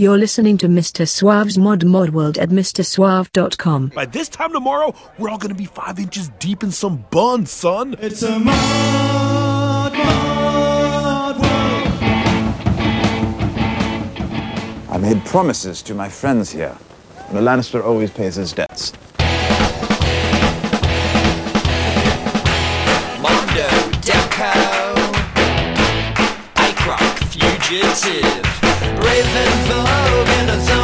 You're listening to Mr. Suave's Mod Mod World at MrSuave.com. By this time tomorrow, we're all gonna be five inches deep in some buns, son. It's a mod, mod world. I made promises to my friends here. and The Lannister always pays his debts. Mondo Deco Icroc Fugitive Brave and vogue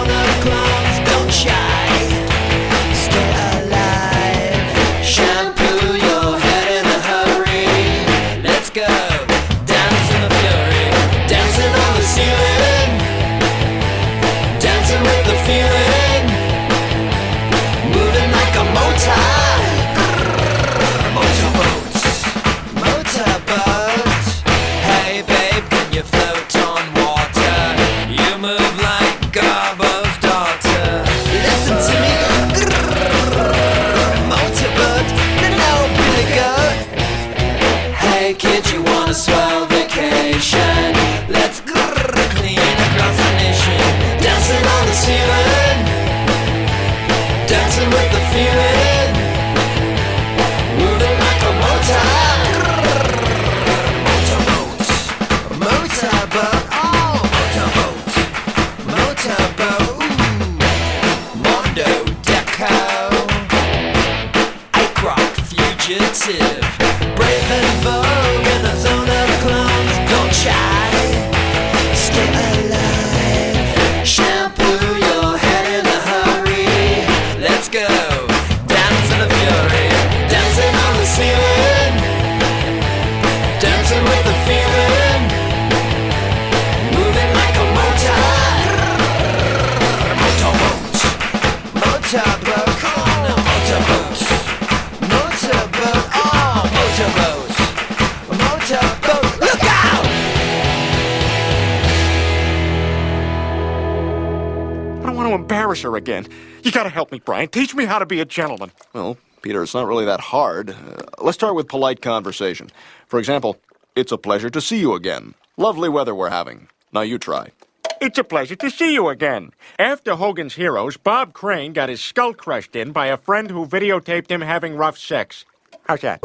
her again. You gotta help me, Brian. Teach me how to be a gentleman. Well, Peter, it's not really that hard. Uh, let's start with polite conversation. For example, it's a pleasure to see you again. Lovely weather we're having. Now you try. It's a pleasure to see you again. After Hogan's Heroes, Bob Crane got his skull crushed in by a friend who videotaped him having rough sex. How's that?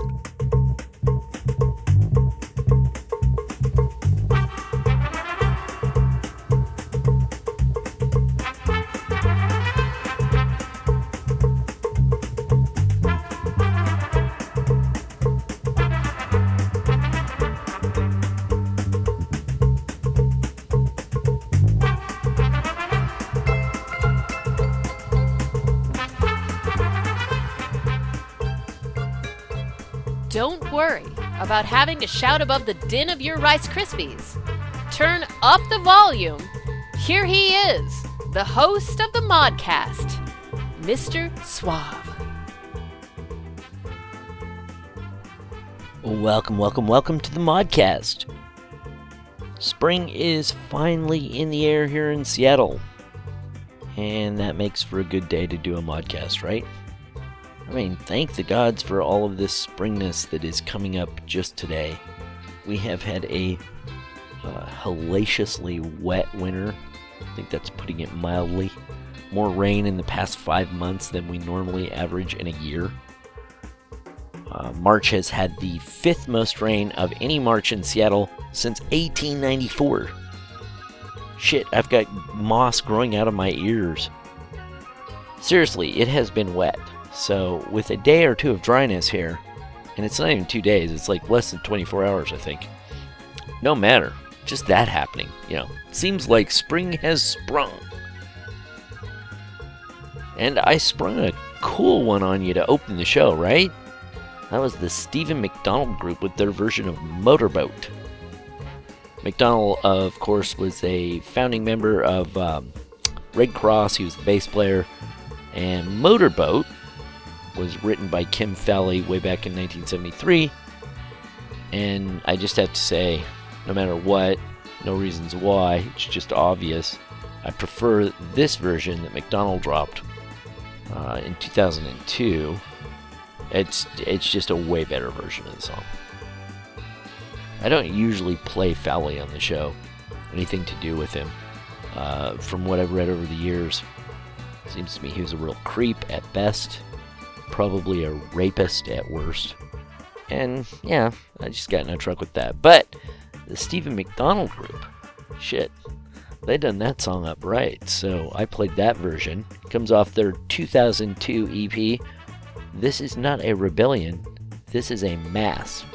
About having to shout above the din of your Rice Krispies. Turn up the volume. Here he is, the host of the Modcast, Mr. Suave. Welcome, welcome, welcome to the Modcast. Spring is finally in the air here in Seattle. And that makes for a good day to do a Modcast, right? I mean, thank the gods for all of this springness that is coming up just today. We have had a uh, hellaciously wet winter. I think that's putting it mildly. More rain in the past five months than we normally average in a year. Uh, March has had the fifth most rain of any March in Seattle since 1894. Shit, I've got moss growing out of my ears. Seriously, it has been wet. So, with a day or two of dryness here, and it's not even two days, it's like less than 24 hours, I think. No matter, just that happening, you know. Seems like spring has sprung. And I sprung a cool one on you to open the show, right? That was the Steven McDonald Group with their version of Motorboat. McDonald, of course, was a founding member of um, Redd Kross. He was the bass player. And Motorboat was written by Kim Fowley way back in 1973. And I just have to say, no matter what, no reasons why, it's just obvious. I prefer this version that McDonald dropped uh, in 2002. It's it's just a way better version of the song. I don't usually play Fowley on the show, anything to do with him. Uh, from what I've read over the years, seems to me he was a real creep at best probably a rapist at worst. And yeah, I just got in a truck with that. But the Steven McDonald group, shit, they done that song up right. So I played that version. It comes off their 2002 EP. This is not a rebellion, this is a mass.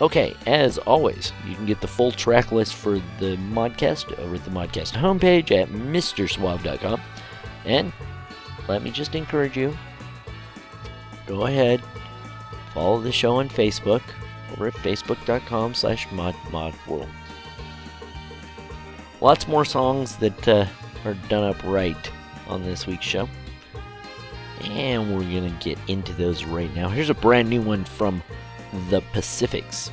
Okay, as always, you can get the full track list for the modcast over at the modcast homepage at mrsuave.com. And let me just encourage you go ahead, follow the show on Facebook or at facebook.com slash modmodworld. Lots more songs that uh, are done up right on this week's show. And we're going to get into those right now. Here's a brand new one from the Pacifics.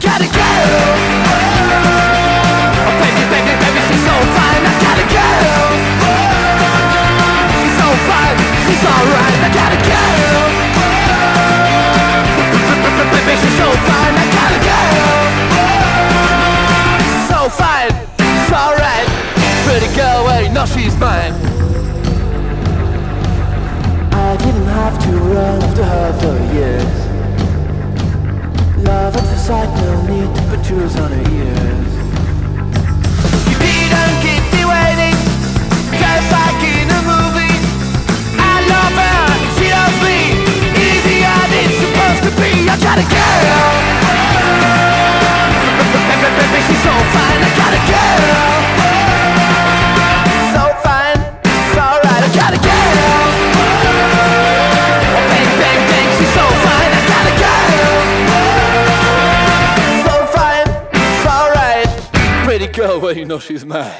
gotta go. Oh, baby, baby, baby, she's so fine. I gotta. Oh, she's so fine. She's alright. I gotta. Oh, baby, she's so fine. I gotta. Oh, she's so fine. She's alright. Pretty girl, she's mine. I didn't have to run after her for years. Love put yours on her ears. You didn't keep me waiting, just like in a movie. I love her, she loves me. As it's supposed to be. I got a girl. Baby, she's so fine. I got a girl. Girl, well, you know she's mine.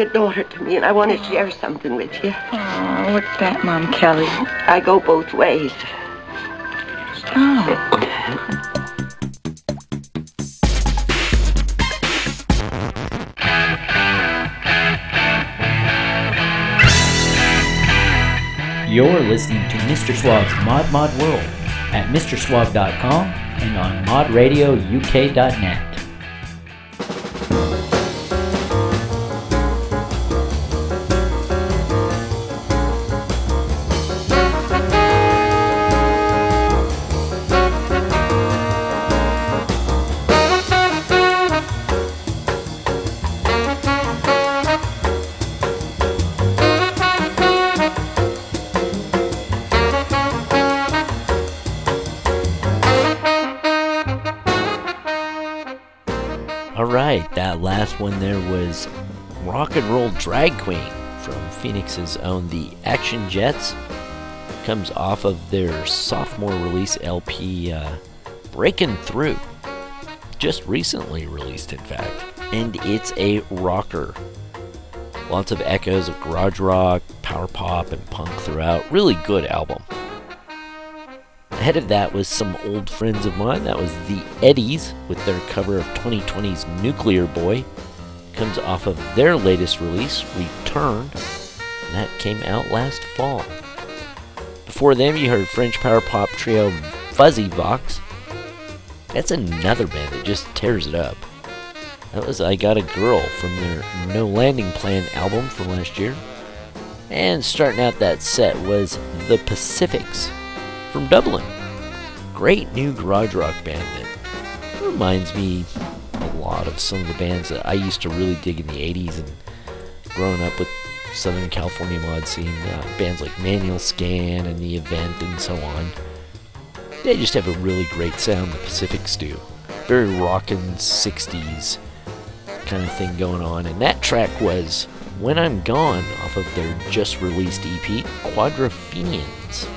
Like a daughter to me, and I want to share something with you. Oh, what's that, Mom Kelly? I go both ways. Oh. You're listening to Mr. Suave's Mod Mod World at MrSuave.com and on ModRadioUK.net. one there was Rock and Roll Drag Queen from Phoenix's own The Action Jets. Comes off of their sophomore release LP, uh, Breaking Through. Just recently released, in fact. And it's a rocker. Lots of echoes of garage rock, power pop, and punk throughout. Really good album. Ahead of that was some old friends of mine. That was the Eddies with their cover of 2020's Nuclear Boy. Comes off of their latest release, Return. And that came out last fall. Before them, you heard French power pop trio Fuzzy Vox. That's another band that just tears it up. That was I Got a Girl from their No Landing Plan album from last year. And starting out that set was The Pacifics from Dublin. Great new garage rock band that reminds me lot of some of the bands that I used to really dig in the 80s and growing up with Southern California mod scene. Uh, bands like Manual Scan and The Event and so on. They just have a really great sound, the Pacifics do. Very rockin' 60s kind of thing going on. And that track was When I'm Gone off of their just released EP, Quadrophenians.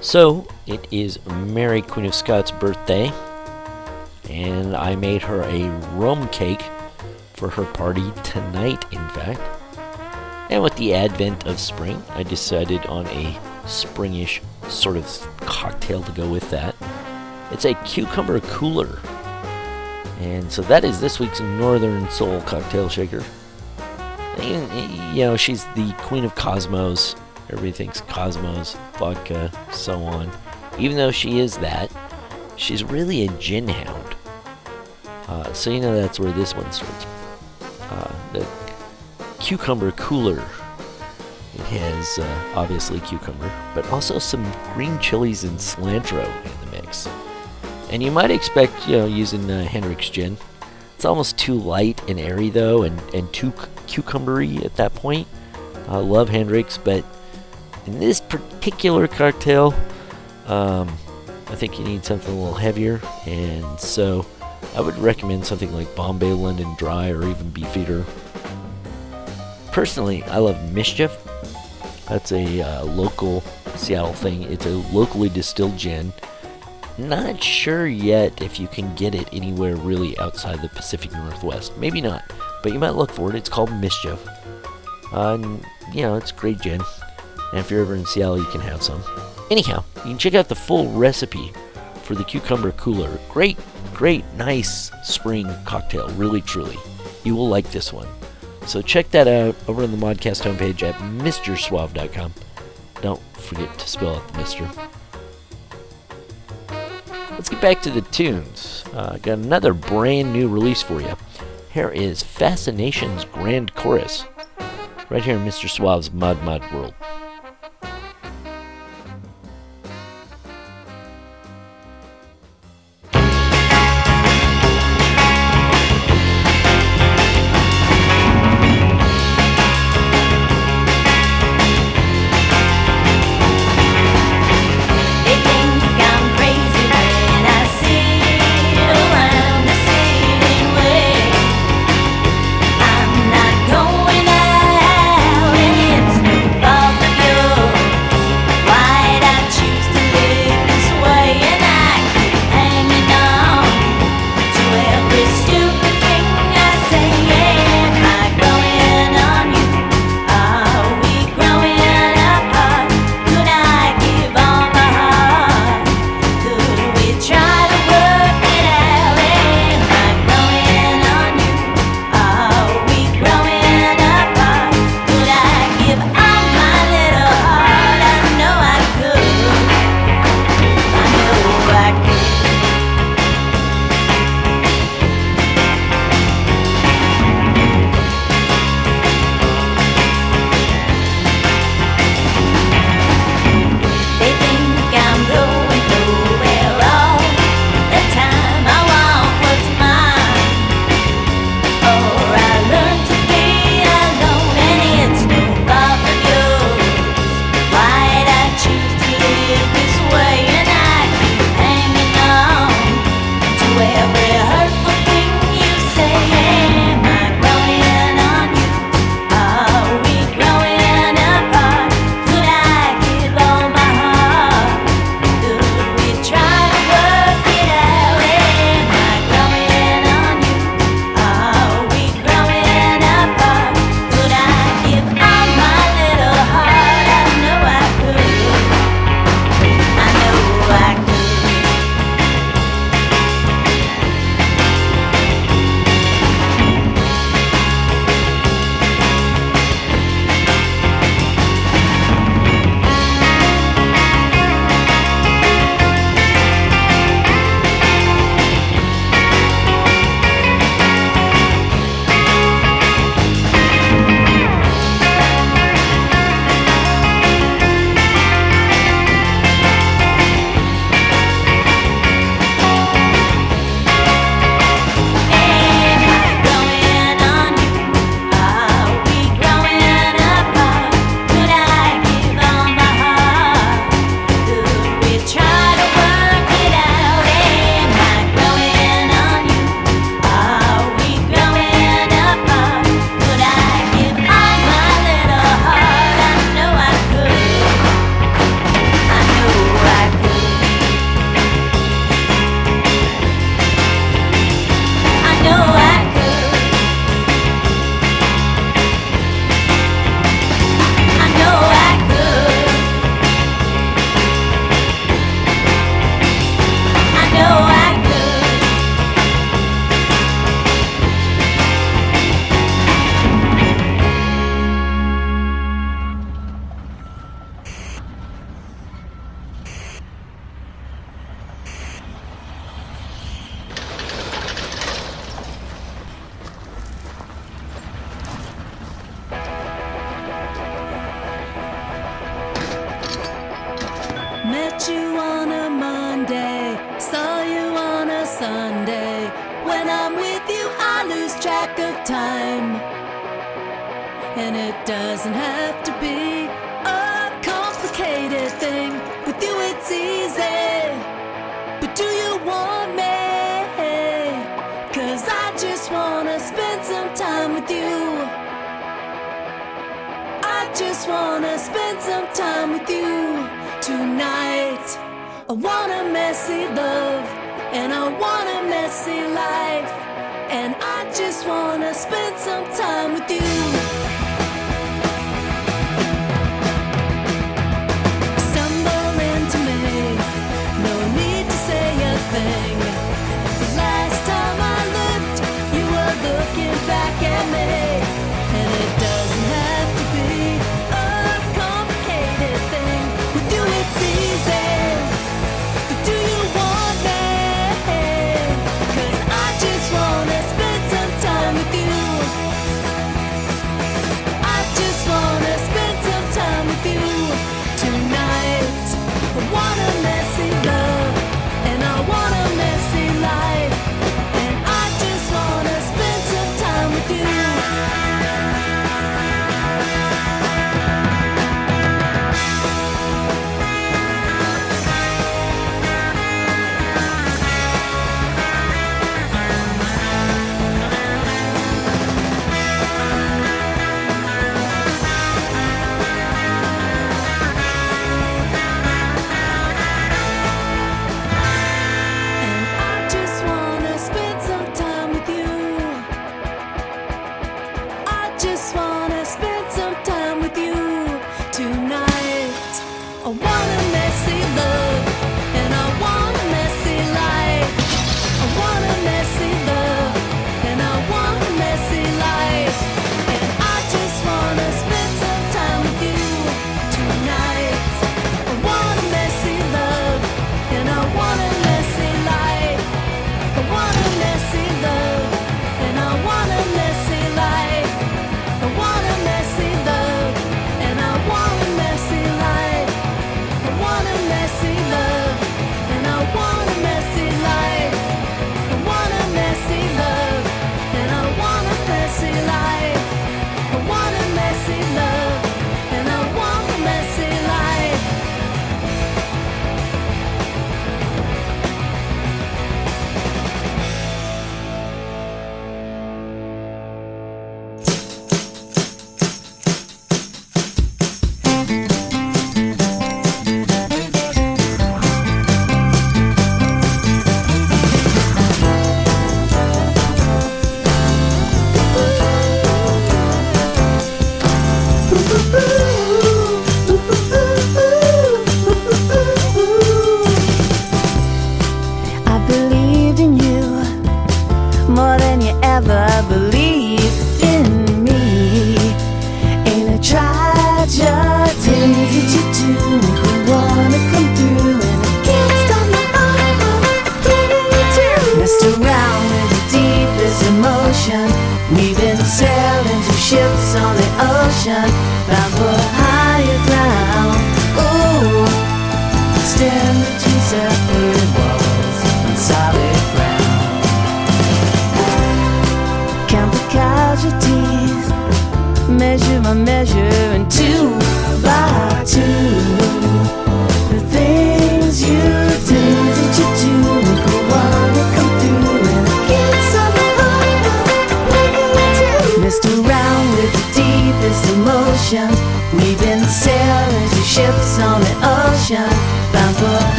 So, it is Mary Queen of Scots' birthday, and I made her a rum cake for her party tonight, in fact. And with the advent of spring, I decided on a springish sort of cocktail to go with that. It's a cucumber cooler. And so that is this week's Northern Soul cocktail shaker. And, you know, she's the queen of cosmos. Everybody thinks cosmos, vodka, so on. Even though she is that, she's really a gin hound. Uh, so you know that's where this one starts. Uh, the cucumber cooler. It has uh, obviously cucumber, but also some green chilies and cilantro in the mix. And you might expect, you know, using uh, Hendrick's gin. It's almost too light and airy though, and, and too cu- cucumbery at that point. I love Hendrick's, but in this particular cocktail, um, I think you need something a little heavier, and so I would recommend something like Bombay London Dry or even Beefeater. Personally, I love Mischief. That's a uh, local Seattle thing. It's a locally distilled gin. Not sure yet if you can get it anywhere really outside the Pacific Northwest. Maybe not, but you might look for it. It's called Mischief. Uh, and, you know, it's great gin. And if you're ever in Seattle, you can have some. Anyhow, you can check out the full recipe for the cucumber cooler. Great, great, nice spring cocktail. Really, truly. You will like this one. So check that out over on the Modcast homepage at MrSuave.com. Don't forget to spell out the Mister. Let's get back to the tunes. Uh, got another brand new release for you. Here is Fascination's Grand Chorus. Right here in Mr. Suave's Mod Mod World.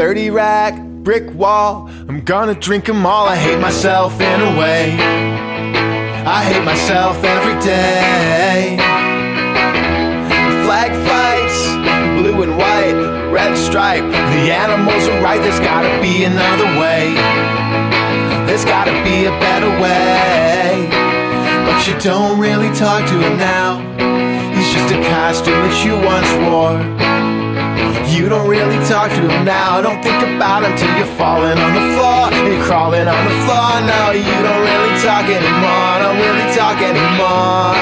30 rack, brick wall. I'm gonna drink 'em all. I hate myself in a way. I hate myself every day. Flag fights, blue and white, red stripe. The animals are right, there's gotta be another way. There's gotta be a better way. But you don't really talk to him now. He's just a costume that you once wore. You don't really talk to him now. Don't think about him till you're falling on the floor. You're crawling on the floor. No, you don't really talk anymore. Don't really talk anymore.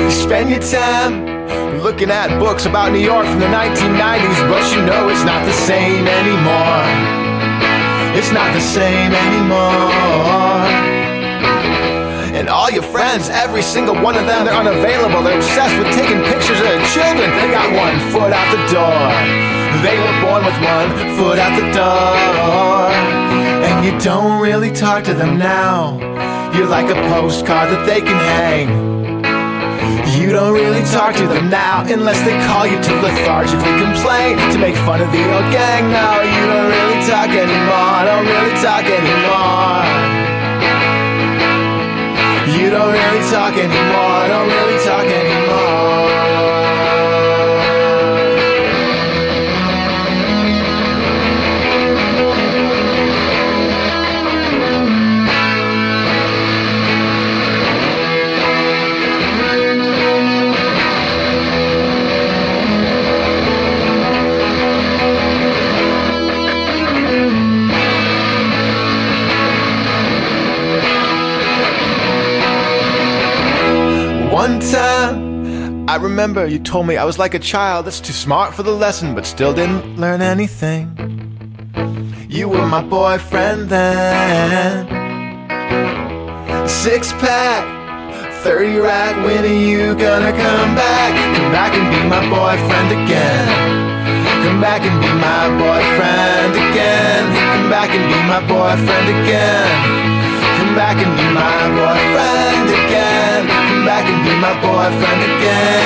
You spend your time looking at books about New York from the 1990s, but you know it's not the same anymore. It's not the same anymore. Your friends, every single one of them, they're unavailable. They're obsessed with taking pictures of their children. They got one foot out the door. They were born with one foot out the door. And you don't really talk to them now. You're like a postcard that they can hang. You don't really talk to them now unless they call you to lethargically complain to make fun of the old gang. No, you don't really talk anymore. Don't really talk anymore. You don't really talk anymore, I don't really remember you told me I was like a child that's too smart for the lesson but still didn't learn anything. You were my boyfriend then. Six pack, 30 rack, when are you gonna come back? Come back and be my boyfriend again. Come back and be my boyfriend again. Come back and be my boyfriend again. Come back and be my boyfriend again. Come back and be my boyfriend again.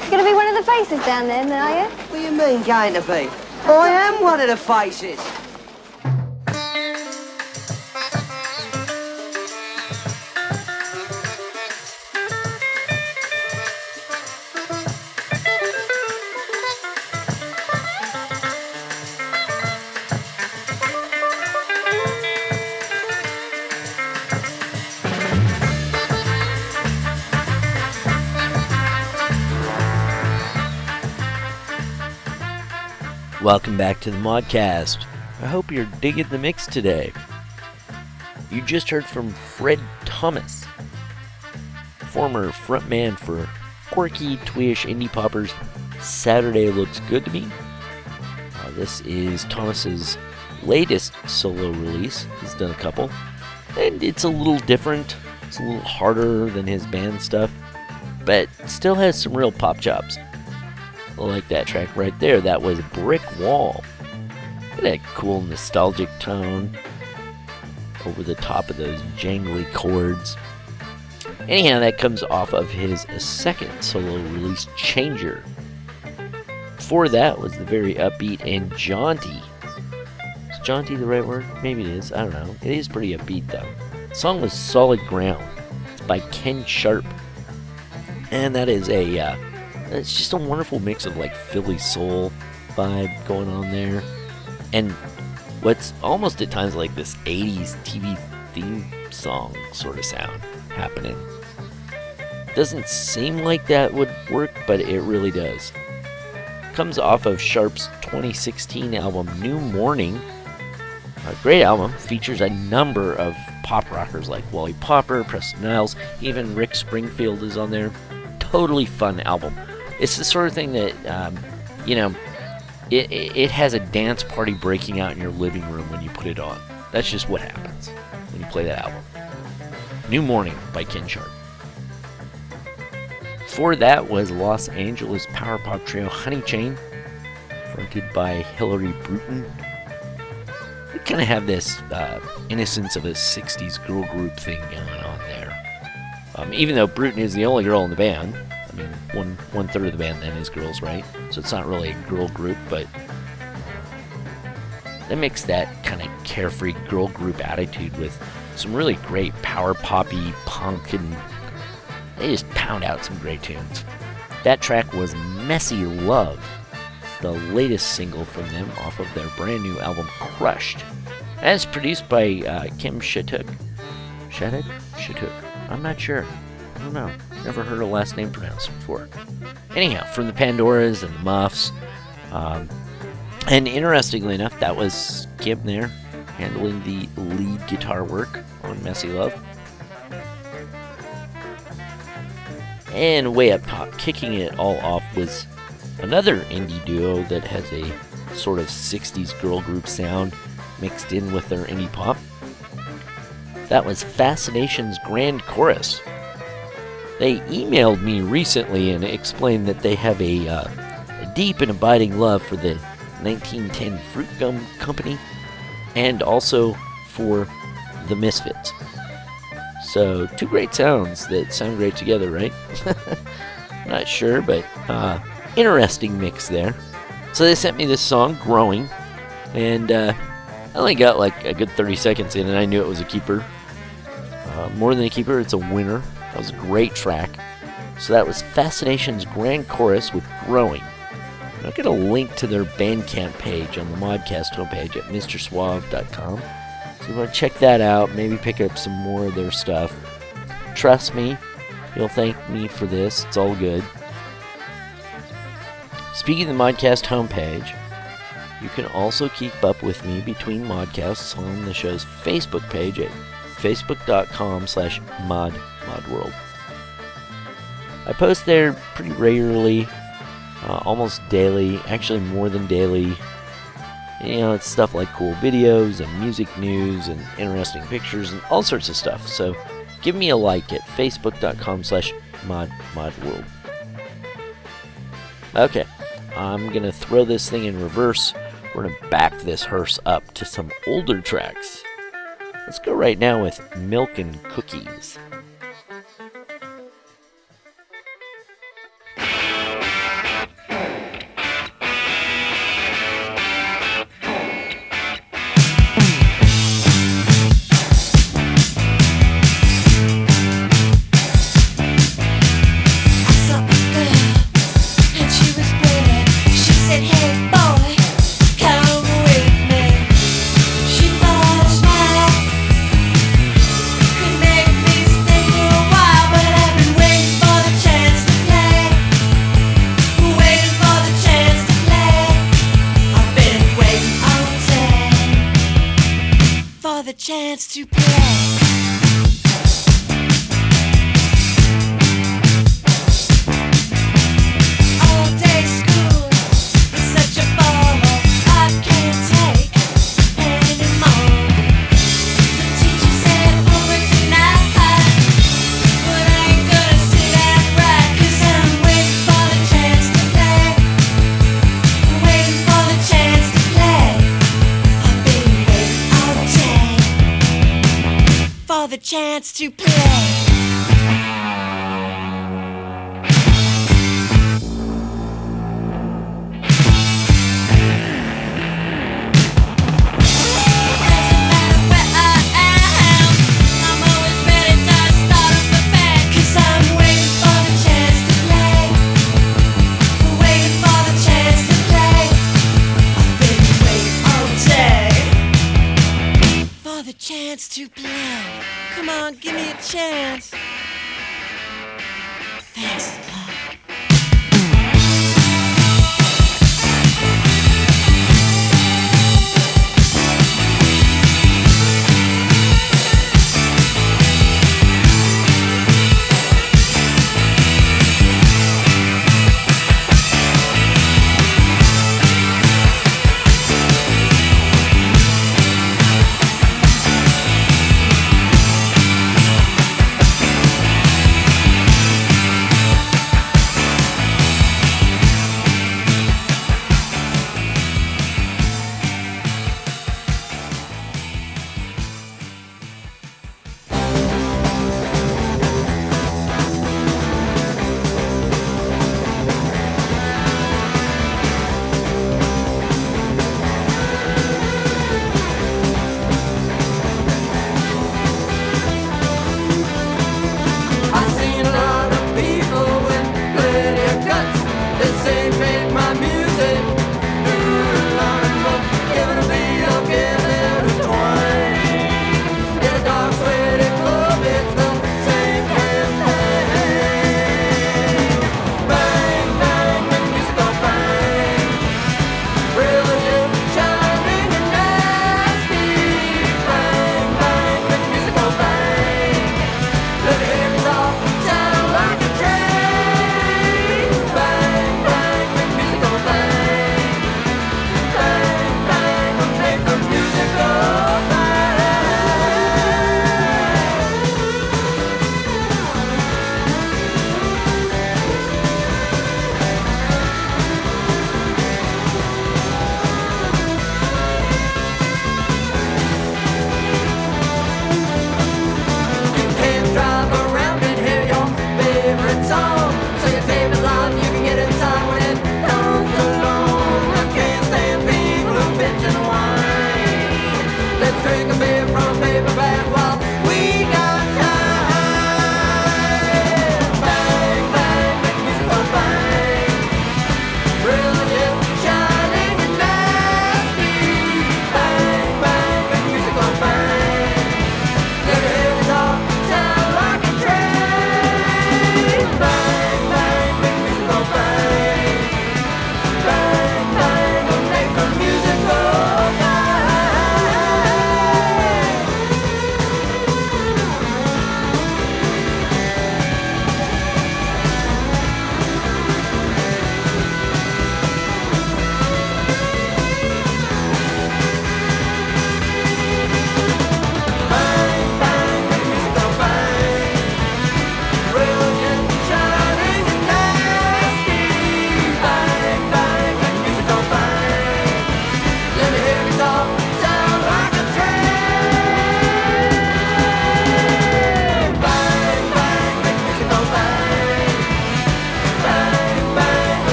You're gonna be one of the faces down there, then, are you? What do you mean, going to be? I am one of the faces. Welcome back to the Modcast. I hope you're digging the mix today. You just heard from Fred Thomas, former frontman for quirky, twish indie poppers Saturday Looks Good to Me. Uh, this is Thomas's latest solo release. He's done a couple, and it's a little different. It's a little harder than his band stuff, but still has some real pop chops. Like that track right there. That was Brick Wall. That cool nostalgic tone over the top of those jangly chords. Anyhow, that comes off of his second solo release, Changer. Before that was the very upbeat and jaunty. Is jaunty the right word? Maybe it is. I don't know. It is pretty upbeat though. The song was Solid Ground. It's by Ken Sharp. And that is a, uh, it's just a wonderful mix of like Philly soul vibe going on there. And what's almost at times like this 80s TV theme song sort of sound happening. Doesn't seem like that would work, but it really does. Comes off of Sharp's 2016 album New Morning. A great album, features a number of pop rockers like Wally Palmar, Prescott Niles, even Rick Springfield is on there. Totally fun album. It's the sort of thing that, um, you know, it, it, has a dance party breaking out in your living room when you put it on. That's just what happens when you play that album. New Morning by Ken Sharp. Before that was Los Angeles power pop trio Honey Chain, fronted by Hillary Bruton. They kind of have this uh, innocence of a 60s girl group thing going on there. Um, even though Bruton is the only girl in the band, mean, one one third of the band then is girls, right? So it's not really a girl group, but they mix that kind of carefree girl group attitude with some really great power poppy punk, and they just pound out some great tunes. That track was "Messy Love," the latest single from them off of their brand new album "Crushed," it's produced by uh, Kim Shattuck. Shattuck? Shattuck. I'm not sure. I don't know. Never heard a last name pronounced before. Anyhow, from the Pandoras and the Muffs. Um, and interestingly enough, that was Kim there handling the lead guitar work on Messy Love. And way up top, kicking it all off, was another indie duo that has a sort of 60s girl group sound mixed in with their indie pop. That was Fascinations Grand Chorus. They emailed me recently and explained that they have a, uh, a deep and abiding love for the 1910 Fruit Gum Company and also for the Misfits. So, two great sounds that sound great together, right? Not sure, but uh, interesting mix there. So, they sent me this song, Growing, and uh, I only got like a good 30 seconds in, and I knew it was a keeper. Uh, more than a keeper, it's a winner. That was a great track. So that was Fascinations Grand Chorus with Growing. I'll get a link to their Bandcamp page on the Modcast homepage at MrSuave.com. So you want to check that out, maybe pick up some more of their stuff. Trust me, you'll thank me for this. It's all good. Speaking of the Modcast homepage, you can also keep up with me between Modcasts on the show's Facebook page at facebook.com slash mod World. I post there pretty regularly, uh, almost daily, actually more than daily. You know, it's stuff like cool videos and music news and interesting pictures and all sorts of stuff. So give me a like at facebook.com slash mod modworld. Okay, I'm gonna throw this thing in reverse. We're gonna back this hearse up to some older tracks. Let's go right now with Milk and Cookies. Chance.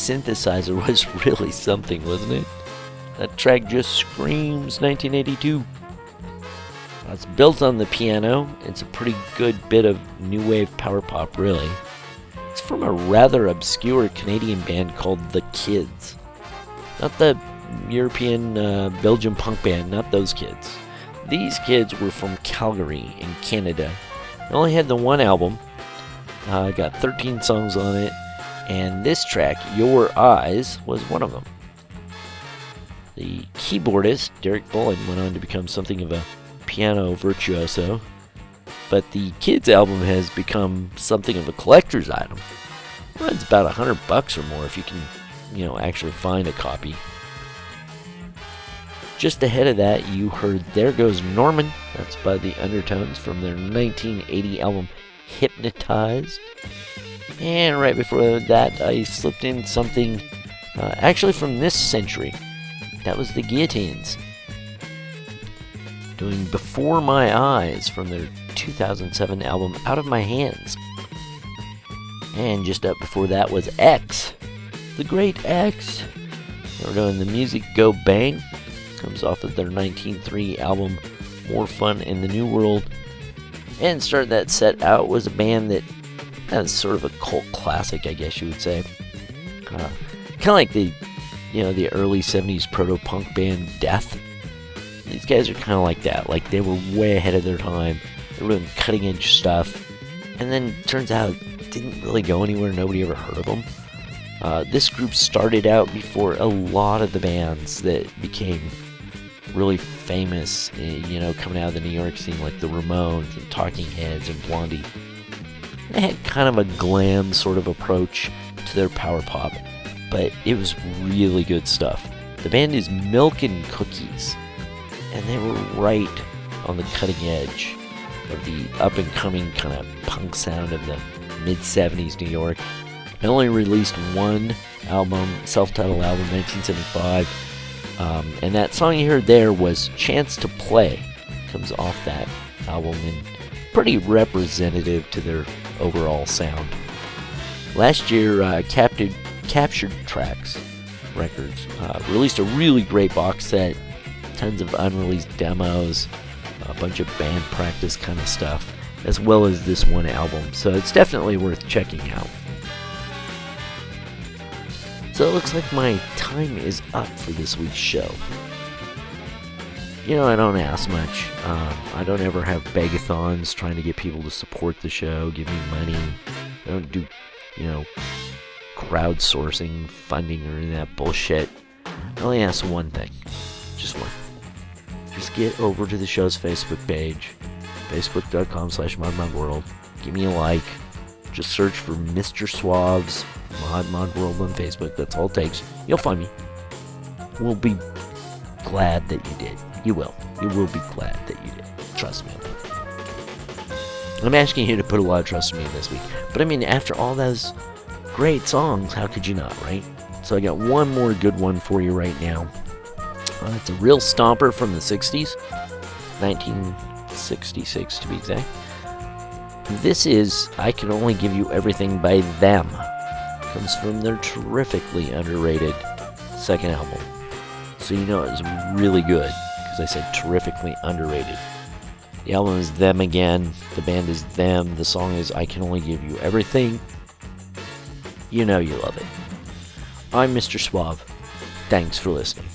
Synthesizer was really something, wasn't it? That track just screams 1982. It's built on the piano. It's a pretty good bit of new wave power pop, really. It's from a rather obscure Canadian band called The Kids. Not the European uh, Belgian punk band, not those kids. These kids were from Calgary in Canada. They only had the one album, uh, got 13 songs on it, and this track, Your Eyes, was one of them. The keyboardist, Derek Bullen, went on to become something of a piano virtuoso, but the kids album has become something of a collector's item. Well, it's about a hundred bucks or more if you can, you know, actually find a copy. Just ahead of that, you heard There Goes Norman. That's by the Undertones from their 1980 album Hypnotized. And right before that, I slipped in something uh, actually from this century. That was the Guillotines. Doing Before My Eyes from their 2007 album Out of My Hands. And just up before that was X. The Great X. They were doing the music Go Bang. Comes off of their 1903 album More Fun in the New World. And started that set out was a band that has sort of a cult classic, I guess you would say. Uh, kind of like the, you know, the early 70s proto-punk band Death. These guys are kind of like that. Like they were way ahead of their time. They were doing cutting edge stuff. And then turns out didn't really go anywhere. Nobody ever heard of them. Uh, this group started out before a lot of the bands that became really famous, eh, you know, coming out of the New York scene, like the Ramones and Talking Heads and Blondie. They had kind of a glam sort of approach to their power pop, but it was really good stuff. The band is Milk and Cookies, and they were right on the cutting edge of the up and coming kind of punk sound of the mid 70s New York. They only released one album, self titled album, 1975. Um, and that song you heard there was Chance to Play. Comes off that album and pretty representative to their overall sound. Last year, uh, Captured, Captured Tracks Records uh, released a really great box set, tons of unreleased demos, a bunch of band practice kind of stuff, as well as this one album. So it's definitely worth checking out. So it looks like my time is up for this week's show. You know, I don't ask much. Um, I don't ever have begathons trying to get people to support the show, give me money. I don't do, you know, crowdsourcing, funding, or any of that bullshit. I only ask one thing. Just one. Just get over to the show's Facebook page, facebook.com slash modmodworld. Give me a like. Just search for Mr. Suave's Mod Mod World on Facebook. That's all it takes. You'll find me. We'll be glad that you did. You will. You will be glad that you did. Trust me. I'm asking you to put a lot of trust in me this week. But I mean, after all those great songs, how could you not, right? So I got one more good one for you right now. Uh, it's a real stomper from the 60s, 1966 to be exact. This is I Can Only Give You Everything by Them. Comes from their terrifically underrated second album. So you know it's really good because I said terrifically underrated. The album is Them Again. The band is Them. The song is I Can Only Give You Everything. You know you love it. I'm Mr. Suave. Thanks for listening.